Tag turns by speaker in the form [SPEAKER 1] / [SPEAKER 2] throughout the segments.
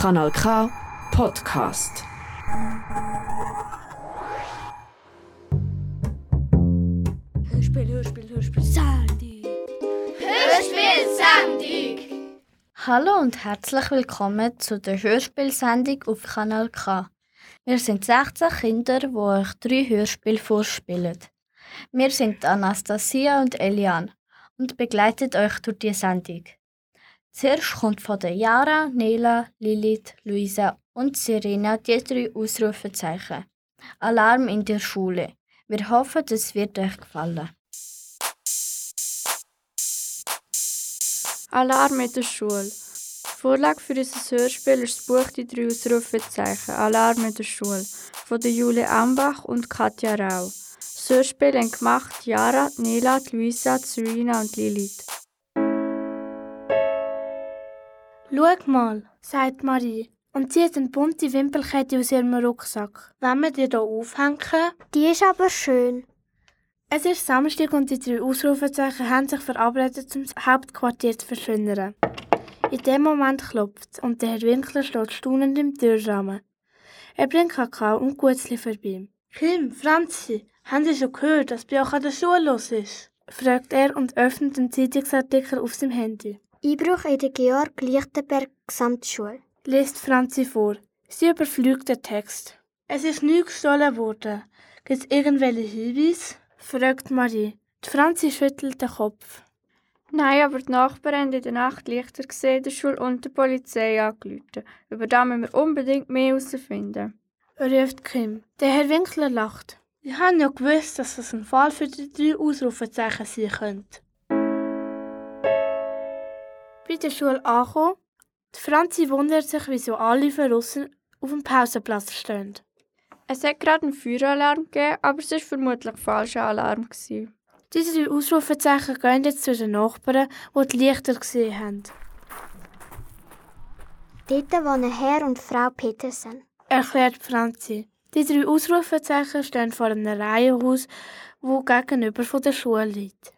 [SPEAKER 1] Kanal K Podcast.
[SPEAKER 2] Hörspiel, Hörspiel, Hörspiel, Sandy.
[SPEAKER 3] Hörspiel Sandig.
[SPEAKER 4] Hallo und herzlich willkommen zu der Hörspielsendung auf Kanal K. Wir sind 16 Kinder, die euch drei Hörspiele vorspielen. Wir sind Anastasia und Elian und begleitet euch durch die Sendung. Zuerst kommt von der Jara, Nela, Lilith, Luisa und Serena die drei Ausrufezeichen. Alarm in der Schule. Wir hoffen, es wird euch gefallen.
[SPEAKER 5] Alarm in der Schule. Vorlage für unser Hörspiel ist das Buch «Die drei Ausrufezeichen» Alarm in der Schule von der Julie Ambach und Katja Rau. Das Hörspiel haben gemacht Jara, Nela, Luisa, Serena und Lilith.
[SPEAKER 6] Schau mal, sagt Marie und zieht eine bunte Wimpelkette aus ihrem Rucksack. Wenn wir die hier aufhängen?
[SPEAKER 7] Die ist aber schön.
[SPEAKER 6] Es ist Samstag und die drei Ausrufezeichen haben sich verabredet, zum Hauptquartier zu verschönern. In dem Moment klopft es und der Herr Winkler steht staunend im Türrahmen. Er bringt Kakao und Gutzli vorbei. Kim, Franzi, haben Sie schon gehört, dass bei euch an der Schule los ist? fragt er und öffnet einen Zeitungsartikel auf seinem Handy.
[SPEAKER 7] Einbruch in der Georg-Lichtenberg Gesamtschule.
[SPEAKER 6] Liest Franzi vor. Sie überflügt den Text. Es ist nie gestohlen worden. Gibt es irgendwelche Hinweise? fragt Marie. Die Franzi schüttelt den Kopf.
[SPEAKER 5] Nein, aber die Nachbarn haben in der Nacht Lichter gesehen der Schule und der Polizei angerufen. Über das müssen wir unbedingt mehr herausfinden.
[SPEAKER 6] ruft Kim. Der Herr Winkler lacht. Ich habe ja gewusst, dass das ein Fall für die drei Ausrufezeichen sein könnte. Bei der Schule angekommen, die Franzi wundert sich, wieso alle draussen auf dem Pausenplatz stehen.
[SPEAKER 5] Es hat gerade einen Feueralarm gegeben, aber es war vermutlich ein falscher Alarm. Gewesen.
[SPEAKER 6] Diese drei Ausrufezeichen gehen jetzt zu den Nachbarn, die die Lichter gesehen haben.
[SPEAKER 7] Dort wohnen Herr und Frau Petersen.
[SPEAKER 6] Erklärt Franzi. Die drei Ausrufezeichen stehen vor einem Reihenhaus, wo gegenüber von der Schule liegt.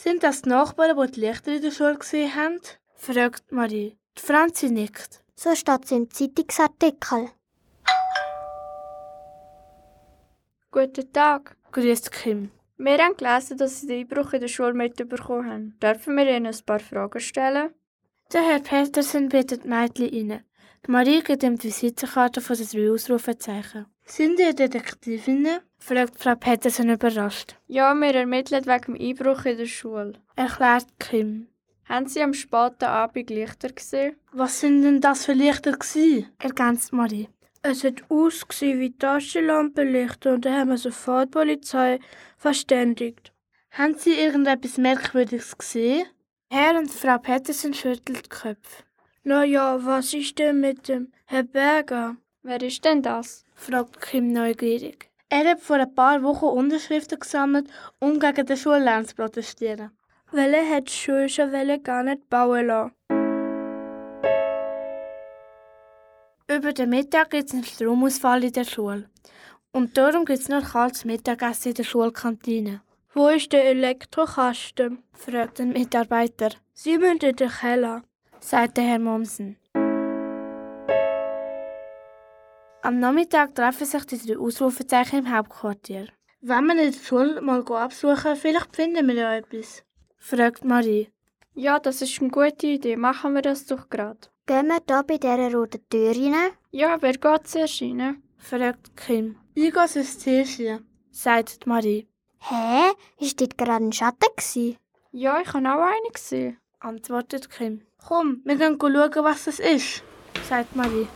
[SPEAKER 6] Sind das die Nachbarn, die die Lichter in der Schule gesehen haben? fragt Marie. Die Franzi nickt.
[SPEAKER 7] So steht es im Zeitungsartikel.
[SPEAKER 5] Guten Tag.
[SPEAKER 6] grüßt Kim.
[SPEAKER 5] Wir haben gelesen, dass Sie den Einbruch in der Schule mitbekommen haben. Dürfen wir Ihnen ein paar Fragen stellen?
[SPEAKER 6] Der Herr Petersen bittet die Mädchen rein. Die Marie gibt ihm die Visitenkarte von den drei Ausrufezeichen. Sind ihr Detektivinnen? fragt Frau Petersen überrascht.
[SPEAKER 5] Ja, wir ermitteln wegen dem Einbruch in der Schule.
[SPEAKER 6] Erklärt Kim.
[SPEAKER 5] Haben Sie am späten Abend Lichter gesehen?
[SPEAKER 6] Was sind denn das für Lichter gewesen? ergänzt Marie. Es hat ausgesehen wie Taschenlampenlichter und da haben wir sofort die Polizei verständigt. Haben Sie irgendetwas Merkwürdiges gesehen? Herr und Frau Petersen schüttelt die Köpfe. Na ja, was ist denn mit dem Herr Berger?
[SPEAKER 5] Wer ist denn das?
[SPEAKER 6] fragt Kim neugierig. Er hat vor ein paar Wochen Unterschriften gesammelt, um gegen den Schullärm zu protestieren. Weil er hat die Schule schon gar nicht bauen lassen. Über den Mittag gibt es einen Stromausfall in der Schule. Und darum gibt es nur kaltes Mittagessen in der Schulkantine. Wo ist der Elektrokasten? fragt ein Mitarbeiter. Sie müssen in den Keller, sagt der Herr Mommsen. Am Nachmittag treffen sich die drei Ausrufezeichen im Hauptquartier. Wenn wir in der Schule mal absuchen, vielleicht finden wir ja etwas, fragt Marie.
[SPEAKER 5] Ja, das ist eine gute Idee. Machen wir das doch gerade.
[SPEAKER 7] Gehen wir hier bei dieser roten Tür rein?
[SPEAKER 5] Ja, wer geht zuerst rein?
[SPEAKER 6] fragt Kim. Ich gehe ins Tierchen, sagt Marie.
[SPEAKER 7] Hä? Ist dort gerade ein Schatten gewesen?
[SPEAKER 5] Ja, ich habe auch eine gesehen.
[SPEAKER 6] antwortet Kim. Komm, wir gehen schauen, was das ist, sagt Marie.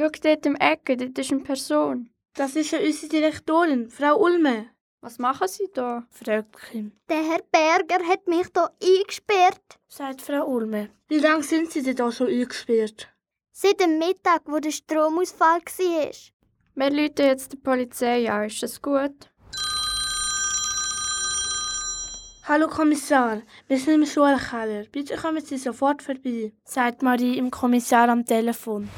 [SPEAKER 5] Schau dort im Ecke, dort ist eine Person.
[SPEAKER 6] Das ist ja unsere Direktorin, Frau Ulme,
[SPEAKER 5] Was machen Sie da?
[SPEAKER 6] fragt Kim.
[SPEAKER 7] Der Herr Berger hat mich hier eingesperrt.
[SPEAKER 6] Sagt Frau Ulme. Wie lange sind Sie denn da schon eingesperrt?
[SPEAKER 7] Seit dem Mittag, wo der Stromausfall war.
[SPEAKER 5] Wir rufen jetzt die Polizei an. Ist das gut?
[SPEAKER 6] Hallo Kommissar, wir sind im Schulkeller. Bitte kommen Sie sofort vorbei, sagt Marie im Kommissar am Telefon.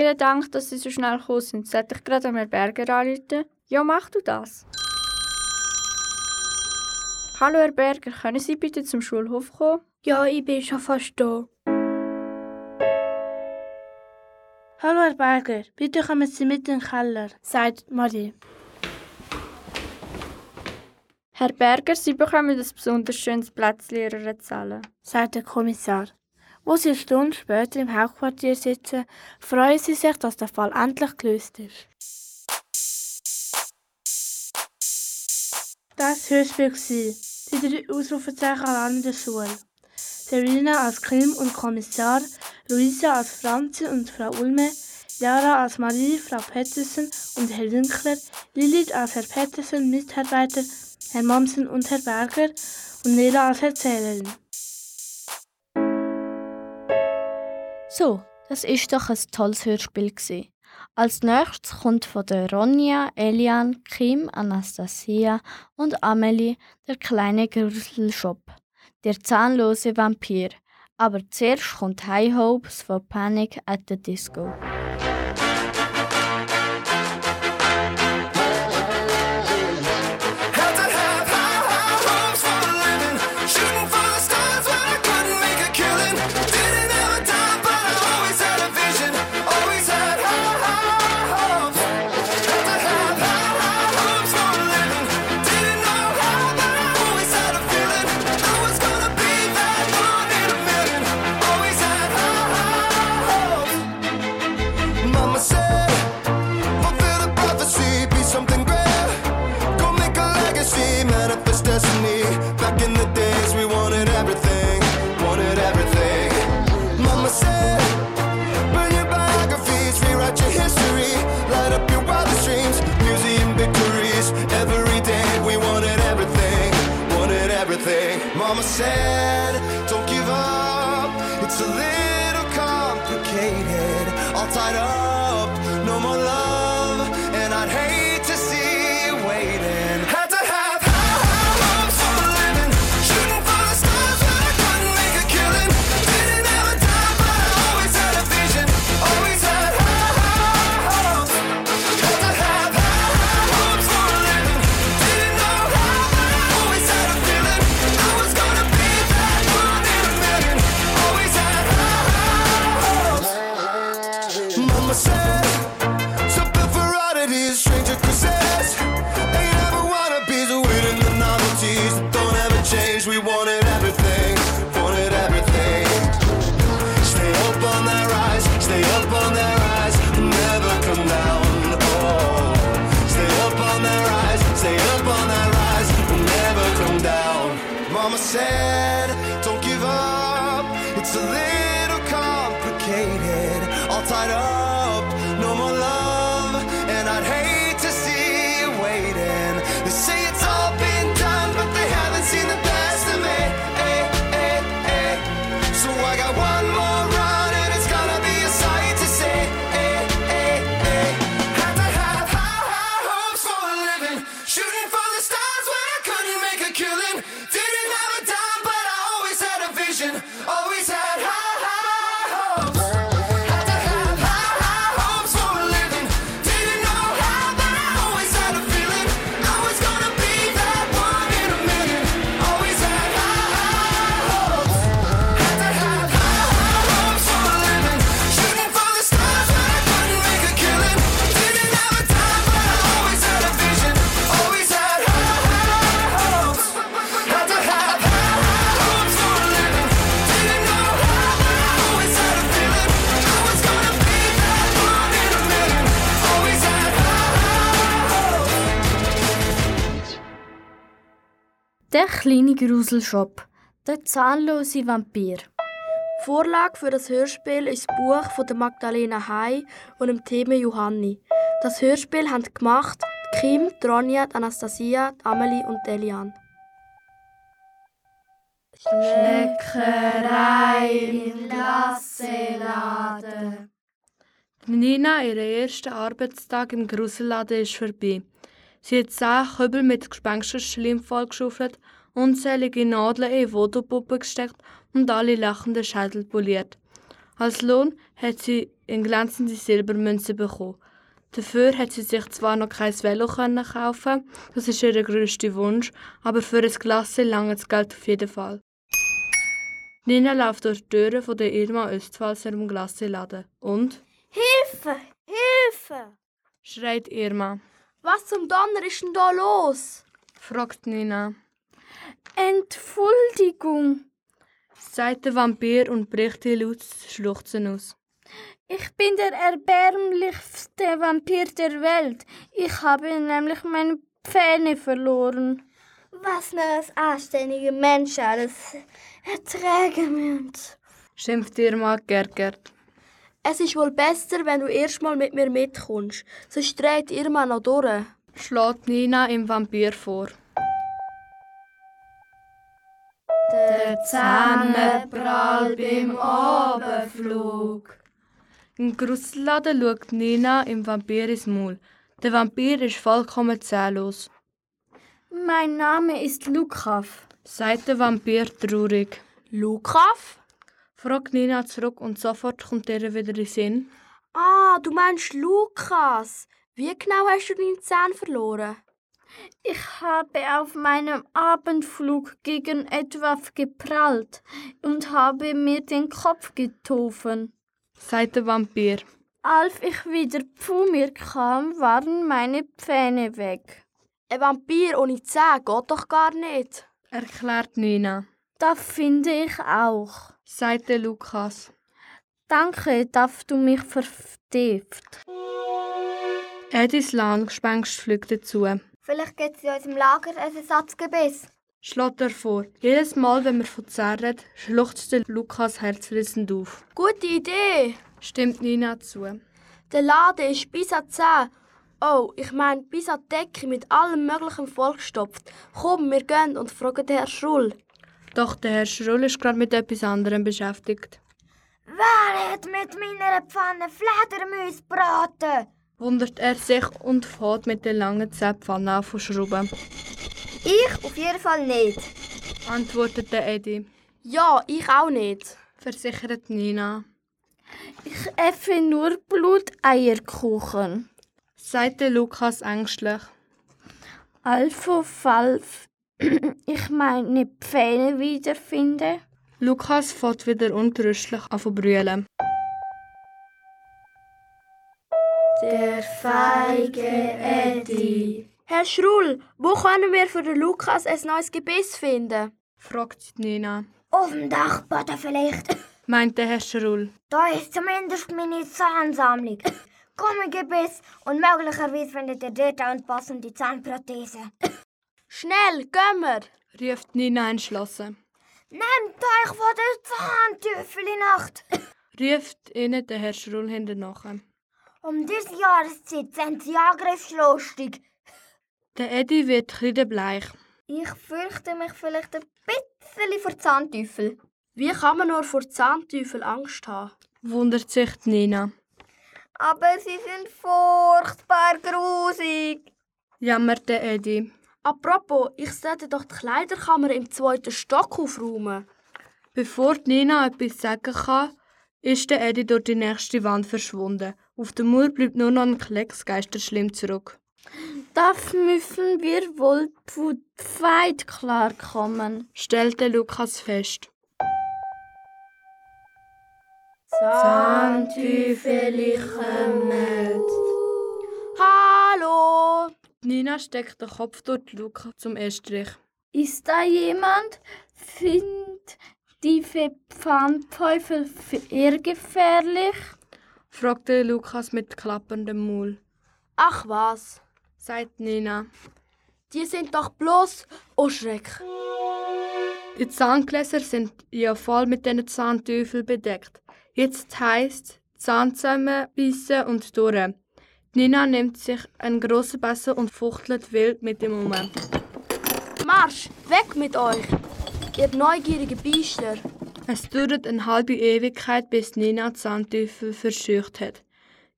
[SPEAKER 5] Vielen Dank, dass Sie so schnell gekommen sind. Sollte ich gerade einmal Berger anrufen? Ja, mach du das. Hallo, Herr Berger, können Sie bitte zum Schulhof kommen?
[SPEAKER 2] Ja, ich bin schon fast da.
[SPEAKER 6] Hallo, Herr Berger, bitte kommen Sie mit in den Keller, sagt Marie.
[SPEAKER 5] Herr Berger, Sie bekommen ein besonders schönes Platz Lehrerzelle,
[SPEAKER 6] sagt der Kommissar wo sie Stunden später im Hauptquartier sitzen, freuen sie sich, dass der Fall endlich gelöst ist. Das Hörspiel war die drei Ausrufezeichen an der Schule. Serena als Krim und Kommissar, Luisa als Franzi und Frau Ulme, Jara als Marie, Frau Pettersen und Herr Winkler, Lilith als Herr Pettersen, Mitarbeiter, Herr Mamsen und Herr Berger und Nela als Erzählerin.
[SPEAKER 8] So, das ist doch ein tolles Hörspiel. Gewesen. Als nächstes kommt von der Ronja, Elian, Kim, Anastasia und Amelie der kleine Gruselshop, der zahnlose Vampir. Aber zuerst kommt High Hopes von Panic at the Disco. kleine Gruselshop. Der zahnlose Vampir.
[SPEAKER 2] Vorlage für das Hörspiel ist das Buch von der Magdalena Hai und dem Thema Johanni. Das Hörspiel haben gemacht Kim, Tronja, Anastasia, Amelie und Delian. Schleckerei im Glasseladen.
[SPEAKER 9] Nina, ihr erster Arbeitstag im Gruselladen ist vorbei. Sie hat zehn Köbel mit gespenstischem Schlimm vollgeschaufelt unzählige Nadeln in Voodoo-Puppen gesteckt und alle lachenden Schädel poliert. Als Lohn hat sie eine glänzende Silbermünze bekommen. Dafür hat sie sich zwar noch kein Velo können kaufen, das ist ihr größter Wunsch, aber für ein Klasse lange das Geld auf jeden Fall. Nina läuft durch die Türen von der Irma Östfals ihrem Glasseladen und
[SPEAKER 10] Hilfe! Hilfe!
[SPEAKER 9] schreit Irma.
[SPEAKER 2] Was zum Donner ist denn da los?
[SPEAKER 9] fragt Nina.
[SPEAKER 11] Entschuldigung,
[SPEAKER 9] sagt der Vampir und bricht ihr laut schluchzen aus.
[SPEAKER 11] ich bin der erbärmlichste Vampir der Welt. Ich habe nämlich meine Zähne verloren.
[SPEAKER 10] Was nur ein anständiger Mensch alles ertragen müsst.
[SPEAKER 9] Schimpft Irma geärgert.
[SPEAKER 2] Es ist wohl besser, wenn du erstmal mit mir mitkommst. Sonst dreht Irma noch durch.
[SPEAKER 9] Schlägt Nina im Vampir vor.
[SPEAKER 12] Der Zusammenprall beim Abendflug.
[SPEAKER 9] Im Grusselladen schaut Nina im Vampir ins Maul. Der Vampir ist vollkommen zähllos,
[SPEAKER 11] Mein Name ist Lukas.
[SPEAKER 9] sagt der Vampir traurig.
[SPEAKER 2] Lukas?
[SPEAKER 9] Fragt Nina zurück und sofort kommt ihr wieder in den Sinn.
[SPEAKER 2] Ah, du meinst Lukas. Wie genau hast du deine Zähne verloren?
[SPEAKER 11] Ich habe auf meinem Abendflug gegen etwas geprallt und habe mir den Kopf getroffen.
[SPEAKER 9] sagt der Vampir.
[SPEAKER 11] Als ich wieder zu mir kam, waren meine Zähne weg.
[SPEAKER 2] Ein Vampir ohne Zähne geht doch gar nicht.
[SPEAKER 9] Erklärt Nina.
[SPEAKER 11] Das finde ich auch.
[SPEAKER 9] sagt der Lukas.
[SPEAKER 11] Danke, dass du mich verstehst.
[SPEAKER 9] Edis Landgespenst fliegt dazu.
[SPEAKER 10] Vielleicht gibt es in unserem Lager ein Ersatzgebiss.
[SPEAKER 9] Schlägt er vor. Jedes Mal, wenn wir von Zähnen reden, schluchzt Lukas herzrissend auf.
[SPEAKER 2] Gute Idee.
[SPEAKER 9] Stimmt Nina zu.
[SPEAKER 2] Der Laden ist bis an die Zähne. Oh, ich meine, bis an die Decke mit allem Möglichen vollgestopft. Komm, wir gehen und fragen den Herrn Schrull.
[SPEAKER 9] Doch der Herr Schrull ist gerade mit etwas anderem beschäftigt.
[SPEAKER 10] Wer hat mit meiner Pfanne Fledermäuse braten?
[SPEAKER 9] Wundert er sich und fährt mit der langen Zähpfanne an von Schrauben.
[SPEAKER 10] Ich auf jeden Fall nicht.
[SPEAKER 9] Antwortet Eddie.
[SPEAKER 2] Ja, ich auch nicht.
[SPEAKER 9] Versichert Nina.
[SPEAKER 11] Ich esse nur Bluteierkuchen.
[SPEAKER 9] Sagt der Lukas ängstlich.
[SPEAKER 11] Also, falls ich meine Pfähne wiederfinde.
[SPEAKER 9] Lukas fährt wieder untröstlich an zu brüllen.
[SPEAKER 12] Der feige Eddie.
[SPEAKER 2] Herr Schrull, wo können wir für den Lukas ein neues Gebiss finden?
[SPEAKER 9] Fragt Nina.
[SPEAKER 10] Auf dem Dachboden vielleicht.
[SPEAKER 9] Meint der Herr Schrull.
[SPEAKER 10] Da ist zumindest meine Zahnsammlung. Gummigebiss und möglicherweise findet ihr dort auch eine passende Zahnprothese.
[SPEAKER 2] Schnell, gehen wir!
[SPEAKER 9] Ruft Nina entschlossen.
[SPEAKER 10] Nehmt euch von der Zahntüffel in Nacht.
[SPEAKER 9] Ruft ihnen der Herr Schrull hinterher.
[SPEAKER 10] Um diese Jahreszeit sind sie angriffslustig.
[SPEAKER 9] Der Eddie wird kreidebleich.
[SPEAKER 10] Ich fürchte mich vielleicht ein bisschen vor Zahntüffel.
[SPEAKER 2] Wie kann man nur vor Zahnteufel Angst haben?
[SPEAKER 9] Wundert sich Nina.
[SPEAKER 10] Aber sie sind furchtbar grusig.
[SPEAKER 9] Jammert der Eddie.
[SPEAKER 2] Apropos, ich sollte doch die Kleiderkammer im zweiten Stock aufräumen.
[SPEAKER 9] Bevor Nina etwas sagen kann, ist der Eddie durch die nächste Wand verschwunden. Auf der Mauer bleibt nur noch ein Klecks Geisterschlimm zurück.
[SPEAKER 11] Das müssen wir wohl zu zweit klarkommen.
[SPEAKER 9] Stellt der Lukas fest.
[SPEAKER 12] Zahnteufel kommen.
[SPEAKER 2] Hallo!
[SPEAKER 9] Nina steckt den Kopf durch Luke zum Estrich.
[SPEAKER 11] Ist da jemand? Sind diese Pfannteufel eher gefährlich?
[SPEAKER 9] Fragt der Lukas mit klapperndem Maul.
[SPEAKER 2] Ach was,
[SPEAKER 9] Sagt Nina.
[SPEAKER 2] die sind doch bloß... Oh Schreck.
[SPEAKER 9] Die Zahngläser sind ja voll mit diesen Zahnteufel bedeckt. Jetzt heisst Zahn zusammenbissen und durch. Nina nimmt sich einen grossen Besser und fuchtelt wild mit ihm um.
[SPEAKER 2] Marsch, weg mit euch! Ihr neugierigen Biester.
[SPEAKER 9] Es dauert eine halbe Ewigkeit, bis Nina die Zahnteufel verscheucht hat.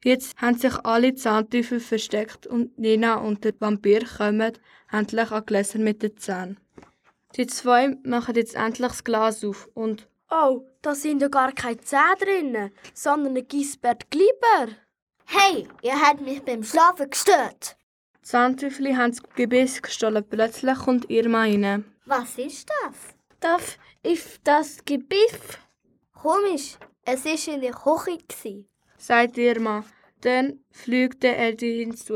[SPEAKER 9] Jetzt haben sich alle Zahnteufel versteckt und Nina und der Vampir kommen endlich an Gläser mit den Zähnen. Die zwei machen jetzt endlich das Glas auf und
[SPEAKER 2] Oh, da sind ja gar keine Zähne drinnen, sondern ein Gisbert Gliber.
[SPEAKER 10] Hey, ihr habt mich beim Schlafen gestört.
[SPEAKER 9] Die Sandwürfli haben das Gebiss gestohlen. Plötzlich kommt Irma rein.
[SPEAKER 10] Was ist das?
[SPEAKER 8] Darf ich das Gebiss?
[SPEAKER 10] Komisch, es war in der Küche.
[SPEAKER 9] sagt Irma. Dann fliegt der Eddie hinzu.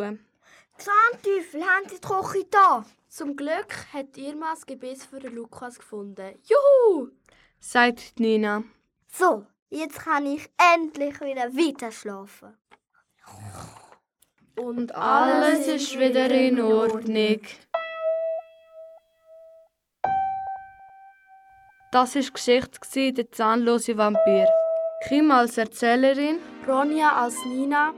[SPEAKER 10] Zahnteufel, haben Sie die Küche da?
[SPEAKER 2] Zum Glück hat Irma das Gebiss für den Lukas gefunden. Juhu!
[SPEAKER 9] sagt Nina.
[SPEAKER 10] So, jetzt kann ich endlich wieder weiter schlafen.
[SPEAKER 9] Und alles ist wieder in Ordnung. Das war die Geschichte «Der zahnlose Vampir». Kim als Erzählerin,
[SPEAKER 2] Ronja als Nina,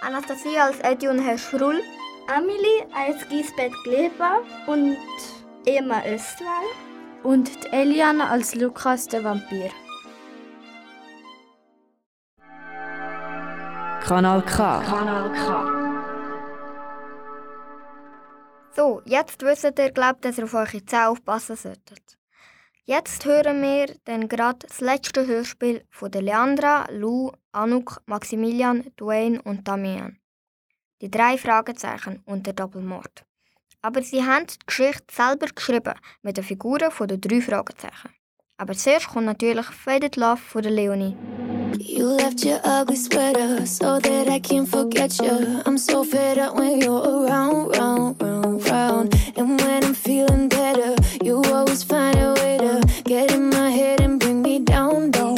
[SPEAKER 10] Anastasia als Eddie und Herr Schrull,
[SPEAKER 11] Amelie als Gisbeth Kleber und Emma Östwald.
[SPEAKER 8] Und die Eliana als Lukas der Vampir.
[SPEAKER 1] Kanal K. Kanal K.
[SPEAKER 10] So, jetzt wisst ihr, glaubt, dass ihr auf eure Zähne aufpassen solltet. Jetzt hören wir dann gerade das letzte Hörspiel von der Leandra, Lou, Anouk, Maximilian, Dwayne und Damian. Die drei Fragezeichen und der Doppelmord. Aber sie haben die Geschichte selber geschrieben mit den Figuren den drei Fragezeichen. Aber zuerst kommt natürlich Faded Love von Leonie.
[SPEAKER 13] You left your ugly sweater so that I can't forget you. I'm so fed up when you're around, round, round, round. And when I'm feeling better, you always find a way to get in my head and bring me down, down.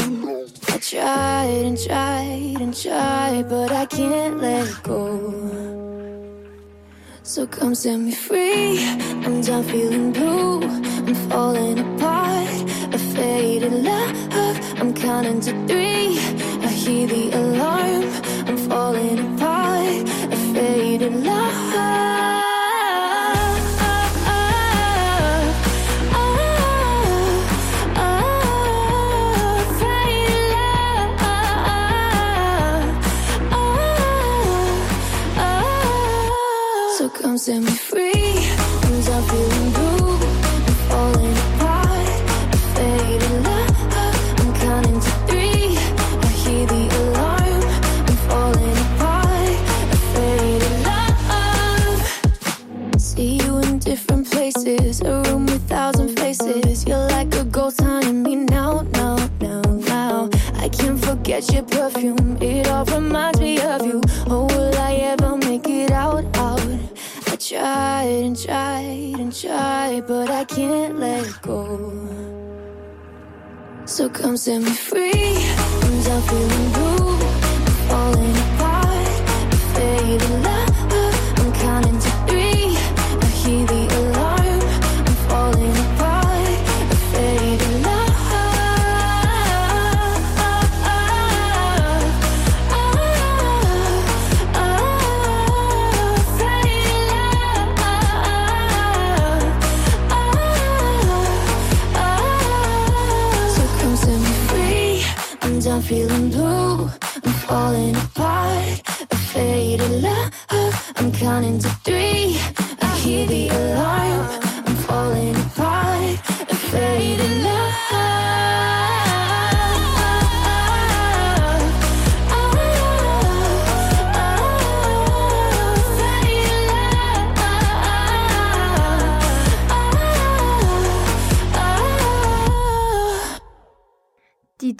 [SPEAKER 13] I tried and tried and tried, but I can't let go. So come set me free. I'm done feeling blue. I'm falling apart. Faded love. I'm counting to three. I hear the alarm. I'm falling apart. A faded love. Your perfume. It all reminds me of you. Oh, will I ever make it out, out? I tried and tried and tried, but I can't let go. So come set me free. I'm feeling blue. Falling apart. A faded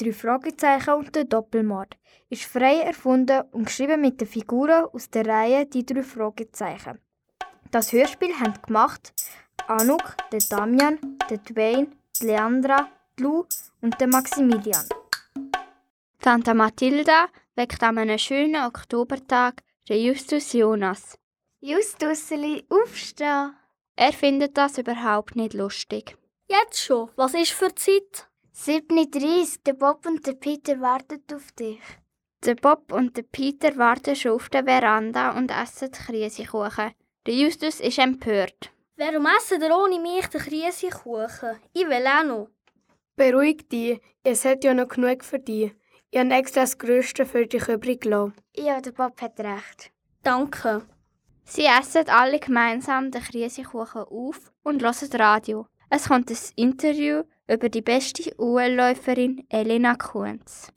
[SPEAKER 14] drei Fragezeichen und der Doppelmord ist frei erfunden und geschrieben mit den Figuren aus der Reihe Die drei Fragezeichen. Das Hörspiel haben gemacht Anouk, der Damian, der Dwayne, die Leandra, die Lou und der Maximilian.
[SPEAKER 5] Tante Mathilda weckt an einem schönen Oktobertag den Justus Jonas.
[SPEAKER 14] Justuseli, aufstehen!
[SPEAKER 5] Er findet das überhaupt nicht lustig.
[SPEAKER 2] Jetzt schon. Was ist für Zeit?
[SPEAKER 14] 7.30 der Bob und der Peter warten auf dich.
[SPEAKER 5] Der Bob und der Peter warten schon auf der Veranda und essen Kriesekuchen. Der Justus ist empört.
[SPEAKER 2] Warum essen ihr ohne mich den Kriesekuchen? Ich will auch noch.
[SPEAKER 6] Beruhig dich, es hat ja noch genug für dich. Ich habe extra das Größte für dich übrig gelassen.
[SPEAKER 14] Ja, der Bob hat recht.
[SPEAKER 2] Danke.
[SPEAKER 5] Sie essen alle gemeinsam den Kriesekuchen auf und hören Radio. Es kommt ein Interview über die beste UL-Läuferin Elena Kunz.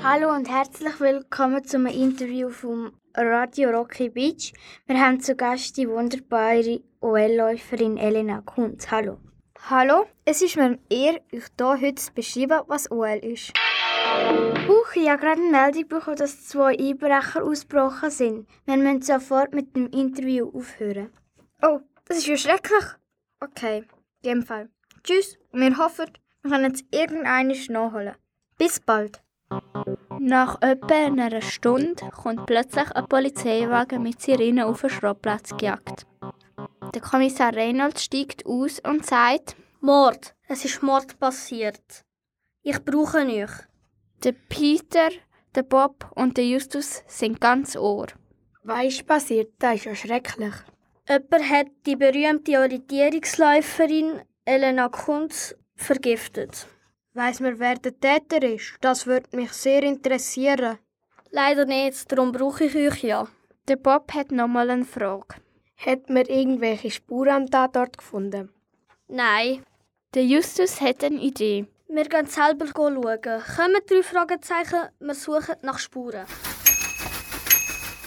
[SPEAKER 14] Hallo und herzlich willkommen zum Interview vom Radio Rocky Beach. Wir haben zu Gast die wunderbare OL-Läuferin Elena Kunz. Hallo.
[SPEAKER 10] Hallo, es ist mir eine Ehre, euch hier heute zu beschreiben, was OL ist.
[SPEAKER 14] Huch, ich habe gerade eine Meldung bekommen, dass zwei Einbrecher ausgebrochen sind. Wir müssen sofort mit dem Interview aufhören.
[SPEAKER 10] Oh, das ist ja schrecklich. Okay, in dem Fall. Tschüss, und wir hoffen, wir können es irgendwann nachholen. Bis bald.
[SPEAKER 15] Nach etwa einer Stunde kommt plötzlich ein Polizeiwagen mit Sirene auf den Schrottplatz gejagt. Der Kommissar Reynolds steigt aus und sagt:
[SPEAKER 16] Mord. Es ist Mord passiert. Ich brauche euch.
[SPEAKER 15] Der Peter, der Bob und der Justus sind ganz ohr.
[SPEAKER 17] Was ist passiert? Das ist ja schrecklich.
[SPEAKER 16] Jemand hat die berühmte Orientierungsläuferin Elena Kunz vergiftet.
[SPEAKER 17] Weiss man, wer der Täter ist? Das würde mich sehr interessieren.
[SPEAKER 16] Leider nicht, darum brauche ich euch ja.
[SPEAKER 15] Der Bob hat nochmal eine Frage.
[SPEAKER 17] Hat man irgendwelche Spuren am Tatort gefunden?
[SPEAKER 16] Nein.
[SPEAKER 15] Der Justus hat eine Idee.
[SPEAKER 16] Wir gehen selber schauen. Kommen drei Fragezeichen, wir suchen nach Spuren.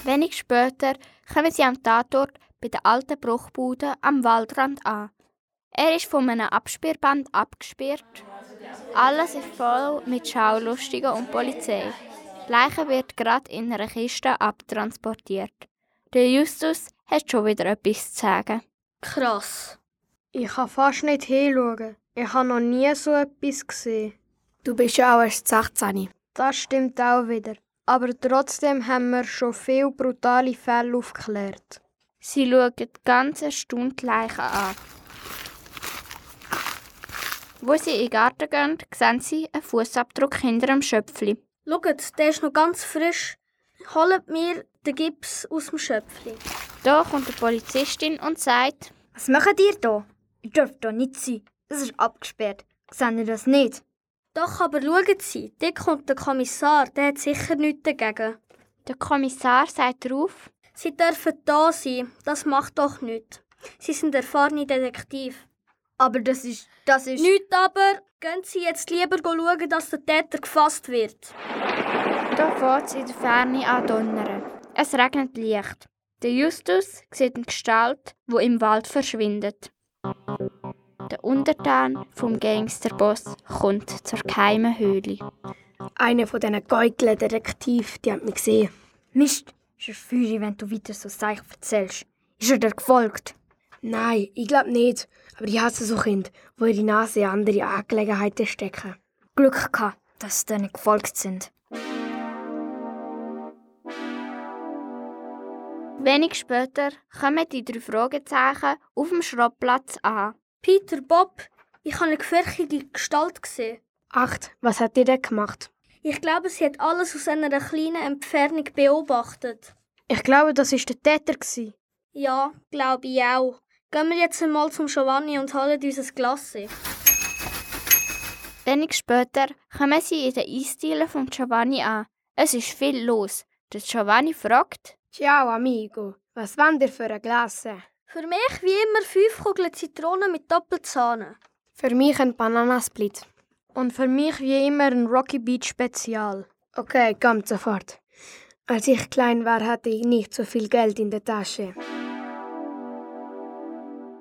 [SPEAKER 15] Wenig später kommen sie am Tatort bei der alten Bruchbude am Waldrand an. Er ist von einem Absperrband abgesperrt. Alles ist voll mit Schaulustigen und Polizei. Die Leiche wird gerade in einer Kiste abtransportiert. Der Justus hat schon wieder etwas zu sagen.
[SPEAKER 16] Krass.
[SPEAKER 17] Ich kann fast nicht hinschauen. Ich habe noch nie so etwas gesehen.
[SPEAKER 18] Du bist ja auch erst 16.
[SPEAKER 17] Das stimmt auch wieder. Aber trotzdem haben wir schon viele brutale Fälle aufgeklärt.
[SPEAKER 15] Sie schauen die ganze Stunde Leichen an. Wo sie in den Garten gehen, sehen sie einen Fußabdruck hinter dem Schöpfli.
[SPEAKER 16] Schaut, der ist noch ganz frisch. Holt mir den Gips aus dem Schöpfli.
[SPEAKER 15] Da kommt die Polizistin und sagt:
[SPEAKER 10] Was macht ihr da? Ihr dürft hier nicht sein. Das ist abgesperrt. Seht ihr das nicht?
[SPEAKER 16] Doch, aber schauen Sie, dort kommt der Kommissar, der hat sicher nichts dagegen.
[SPEAKER 15] Der Kommissar sagt darauf:
[SPEAKER 16] Sie dürfen da sein, das macht doch nichts. Sie sind erfahrene Detektiv.
[SPEAKER 10] Aber das ist. das ist.
[SPEAKER 16] Nicht aber! Gehen Sie jetzt lieber schauen, dass der Täter gefasst wird.
[SPEAKER 15] Da fährt es in der Ferne an donnern. Es regnet leicht. Der Justus sieht eine Gestalt, wo im Wald verschwindet. Der Untertan vom Gangsterboss kommt zur geheimen Höhle.
[SPEAKER 18] Einer von diesen geugeln Detektiv, die hat mich gesehen.
[SPEAKER 10] Mist, ist er Feuer, wenn du weiter so Zeichen erzählst. Ist er dir gefolgt?
[SPEAKER 18] Nein, ich glaube nicht. Aber ich hasse so Kinder, wo ihre Nase in andere Angelegenheiten stecken.
[SPEAKER 10] Glück gehabt, dass sie dir nicht gefolgt sind.
[SPEAKER 15] Wenig später kommen die drei Fragezeichen auf dem Schrottplatz an.
[SPEAKER 16] Peter, Bob, ich habe eine gefährliche Gestalt gesehen.
[SPEAKER 18] Acht, was hat ihr denn gemacht?
[SPEAKER 16] Ich glaube, sie hat alles aus einer kleinen Entfernung beobachtet.
[SPEAKER 17] Ich glaube, das ist der Täter. Gewesen.
[SPEAKER 16] Ja, glaube ich auch. Gehen wir jetzt einmal zum Giovanni und holen unser Glasse.
[SPEAKER 15] Wenig später kommen sie in den Eisdielen von Giovanni an. Es ist viel los. Der Giovanni fragt:
[SPEAKER 18] Ciao, amigo. Was wollt ihr für eine Glasse?
[SPEAKER 16] Für mich wie immer fünf Kugeln Zitrone mit Doppelsahne.
[SPEAKER 18] Für mich ein Bananasplit.
[SPEAKER 17] Und für mich wie immer ein Rocky Beach Spezial.
[SPEAKER 18] Okay, kommt sofort. Als ich klein war, hatte ich nicht so viel Geld in der Tasche.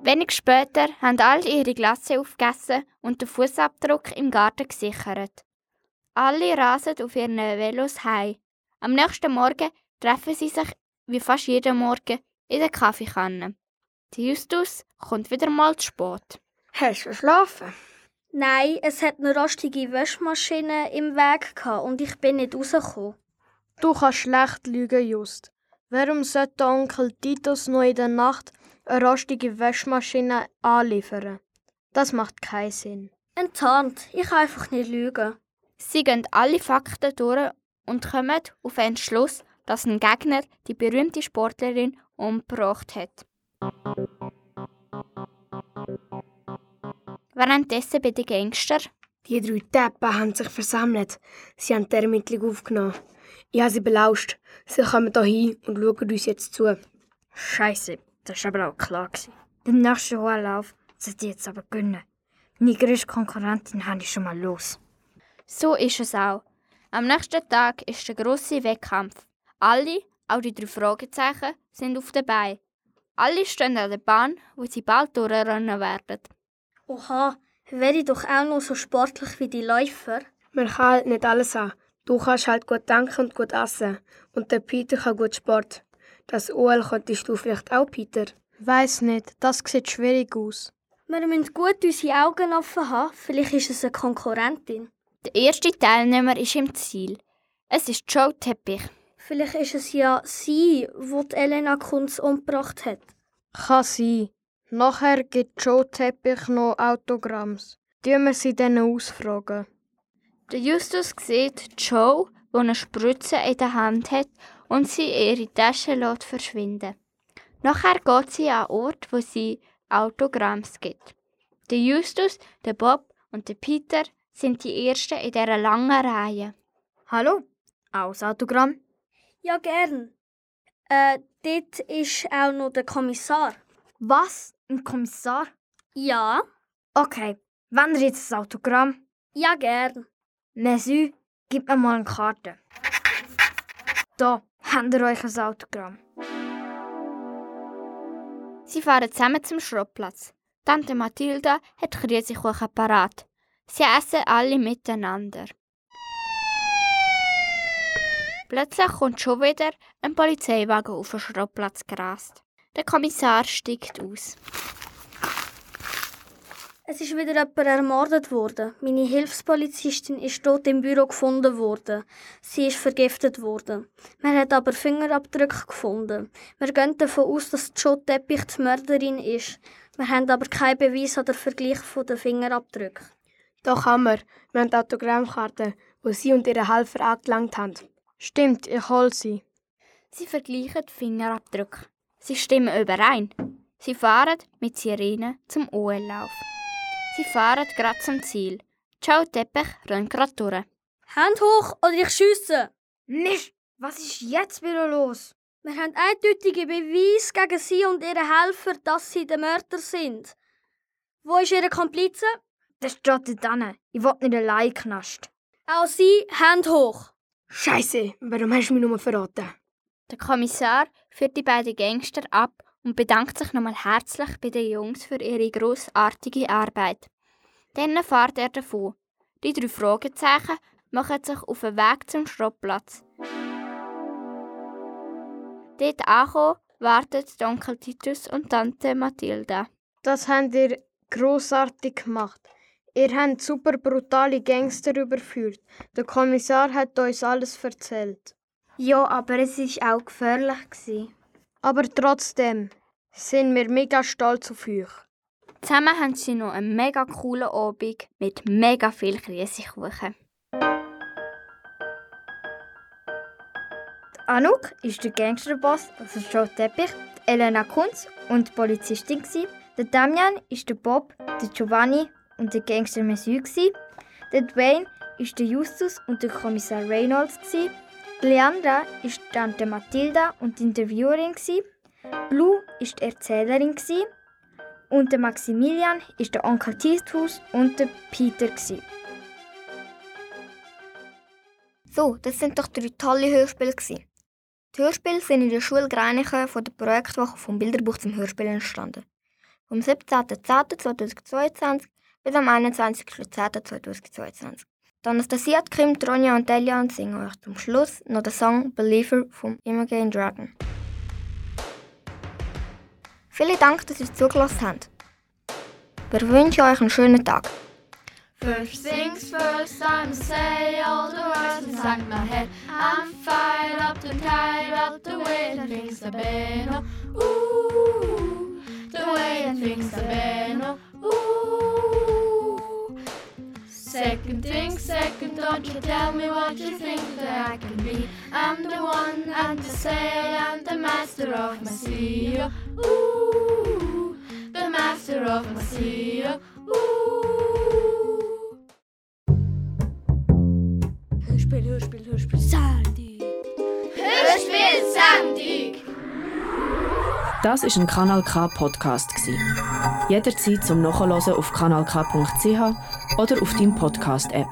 [SPEAKER 15] Wenig später haben alle ihre Glasse aufgegessen und den Fußabdruck im Garten gesichert. Alle rasen auf ihren Velos heim. Am nächsten Morgen treffen sie sich, wie fast jeden Morgen, in der Kaffeekanne. Die Justus kommt wieder mal zu spät.
[SPEAKER 18] Hast du geschlafen?
[SPEAKER 16] Nein, es hat eine rostige Waschmaschine im Weg gehabt und ich bin nicht rausgekommen.
[SPEAKER 17] Du kannst schlecht lügen, Just. Warum sollte Onkel Titus noch in der Nacht eine rostige Waschmaschine anliefern? Das macht keinen Sinn.
[SPEAKER 16] Enttarnt, ich kann einfach nicht lügen.
[SPEAKER 15] Sie gehen alle Fakten durch und kommen auf einen Schluss, dass ein Gegner die berühmte Sportlerin umgebracht hat. Währenddessen bei den Gangster.
[SPEAKER 18] Die drei Deppen haben sich versammelt. Sie haben die Ermittlung aufgenommen. Ich habe sie belauscht. Sie kommen hier hin und schauen uns jetzt zu.
[SPEAKER 10] Scheiße, das war aber auch klar. Gewesen. Den nächsten hohen Lauf sollte ich jetzt aber gönnen. Meine grösste Konkurrentin habe ich schon mal los.
[SPEAKER 15] So ist es auch. Am nächsten Tag ist der grosse Wettkampf. Alle, auch die drei Fragezeichen, sind auf der Beine. Alle stehen an der Bahn, wo sie bald durchrennen werden.
[SPEAKER 16] Oha, wäre ich doch auch noch so sportlich wie die Läufer.
[SPEAKER 18] Man kann halt nicht alles haben. Du kannst halt gut denken und gut essen. Und der Peter kann gut Sport. Das OL könntest du vielleicht auch, Peter.
[SPEAKER 17] Weiß nicht, das sieht schwierig aus.
[SPEAKER 16] Wir müssen gut unsere Augen offen haben. Vielleicht ist es eine Konkurrentin.
[SPEAKER 15] Der erste Teilnehmer ist im Ziel. Es ist Joe Teppich.
[SPEAKER 16] Vielleicht ist es ja sie, die die Elena Kunz umgebracht hat.
[SPEAKER 17] Kann sein. Nachher gibt Joe Teppich noch Autogramms. Tun wir sie dann ausfragen.
[SPEAKER 15] Der Justus sieht Joe, die eine Spritze in der Hand hat und sie in ihre Tasche lässt verschwinden. Nachher geht sie an einen Ort, wo sie Autogramms gibt. Der Justus, der Bob und der Peter sind die Ersten in dieser langen Reihe.
[SPEAKER 10] Hallo, aus Autogramm?
[SPEAKER 16] Ja, gern. Äh, dort ist auch noch der Kommissar.
[SPEAKER 10] Was? Ein Kommissar?
[SPEAKER 16] Ja.
[SPEAKER 10] Okay, wenn ihr jetzt das Autogramm?
[SPEAKER 16] Ja, gern.
[SPEAKER 10] Monsieur, gib mir mal eine Karte. Da, habt ihr euch ein Autogramm.
[SPEAKER 15] Sie fahren zusammen zum Schrottplatz. Tante Mathilda hat Käsekuchen parat. Sie essen alle miteinander. Plötzlich kommt schon wieder ein Polizeiwagen auf den Schrottplatz gerast. Der Kommissar steigt aus.
[SPEAKER 16] Es ist wieder jemand ermordet worden. Meine Hilfspolizistin ist tot im Büro gefunden worden. Sie ist vergiftet worden. Man hat aber Fingerabdrücke gefunden. Wir gehen davon aus, dass Joe Teppich die Mörderin ist. Wir haben aber keinen Beweis oder Vergleich von den Fingerabdrücken.
[SPEAKER 18] Doch haben wir. Wir haben die Autogrammkarte, die sie und ihre Helfer angelangt haben.
[SPEAKER 17] Stimmt, ich hol sie.
[SPEAKER 15] Sie vergleichen die Fingerabdrücke. Sie stimmen überein. Sie fahren mit Sirene zum OL-Lauf. Sie fahren gerade zum Ziel. Joe Teppich rennt gerade durch.
[SPEAKER 16] Hand hoch oder ich schiesse!
[SPEAKER 10] Nicht! Was ist jetzt wieder los?
[SPEAKER 16] Wir haben eindeutige Beweise gegen sie und ihre Helfer, dass sie die Mörder sind. Wo ist ihre Komplize?
[SPEAKER 10] Das steht dort dran. Ich will nicht allein knast.
[SPEAKER 16] Auch sie, Hand hoch!
[SPEAKER 18] Scheiße, warum hast du mich nur verraten?
[SPEAKER 15] Der Kommissar führt die beiden Gangster ab und bedankt sich nochmal herzlich bei den Jungs für ihre grossartige Arbeit. Dann fährt er davon. Die drei Fragezeichen machen sich auf den Weg zum Schrottplatz. Dort angekommen, warten die Onkel Titus und Tante Mathilda.
[SPEAKER 17] Das habt ihr grossartig gemacht. Ihr habt super brutale Gangster überführt. Der Kommissar hat uns alles erzählt.
[SPEAKER 10] Ja, aber es war auch gefährlich. Gewesen.
[SPEAKER 17] Aber trotzdem sind wir mega stolz auf euch.
[SPEAKER 15] Zusammen haben sie noch einen mega coolen Abend mit mega viel Käsekuchen.
[SPEAKER 10] Anouk ist der Gangsterboss, also Joe Teppich, die Elena Kunz und die Polizistin. Der Damian ist der Bob, der Giovanni und der Gangster. Gsi. Der Dwayne ist der Justus und der Kommissar Reynolds. Leandra ist Tante Mathilda und die Interviewerin. Gsi. Blue ist die Erzählerin. Und der Maximilian ist der Onkel Titus und der Peter.
[SPEAKER 19] So, das sind doch drei tolle Hörspiele. Die Hörspiele sind in der Schule Greinichen von der Projektwoche vom Bilderbuch zum Hörspiel entstanden. Vom 17.10.2022 bis am 21.10.2022. Anastasia, Kim, Tronja und Delia singen euch zum Schluss noch den Song Believer vom Imogen Dragon. Vielen Dank, dass ihr zugelassen habt. Wir wünschen euch einen schönen Tag.
[SPEAKER 2] First things first, I'ma say all the words inside my head. I'm fired up and tired of the way that things have been. Oh, ooh, the way that things have been. Oh, Second thing, second, don't you tell me what you think that I can be. I'm the one and the say I'm the master of my sea. Oh, ooh, the master of my sea. Oh, ooh.
[SPEAKER 20] Hörspiel, Hörspiel, Hörspiel, Sandy.
[SPEAKER 2] Hörspiel Sendung.
[SPEAKER 1] Das ist ein Kanal K Podcast gsi. Jederzeit zum Nachhören auf kanalk.ch oder auf deinem Podcast App.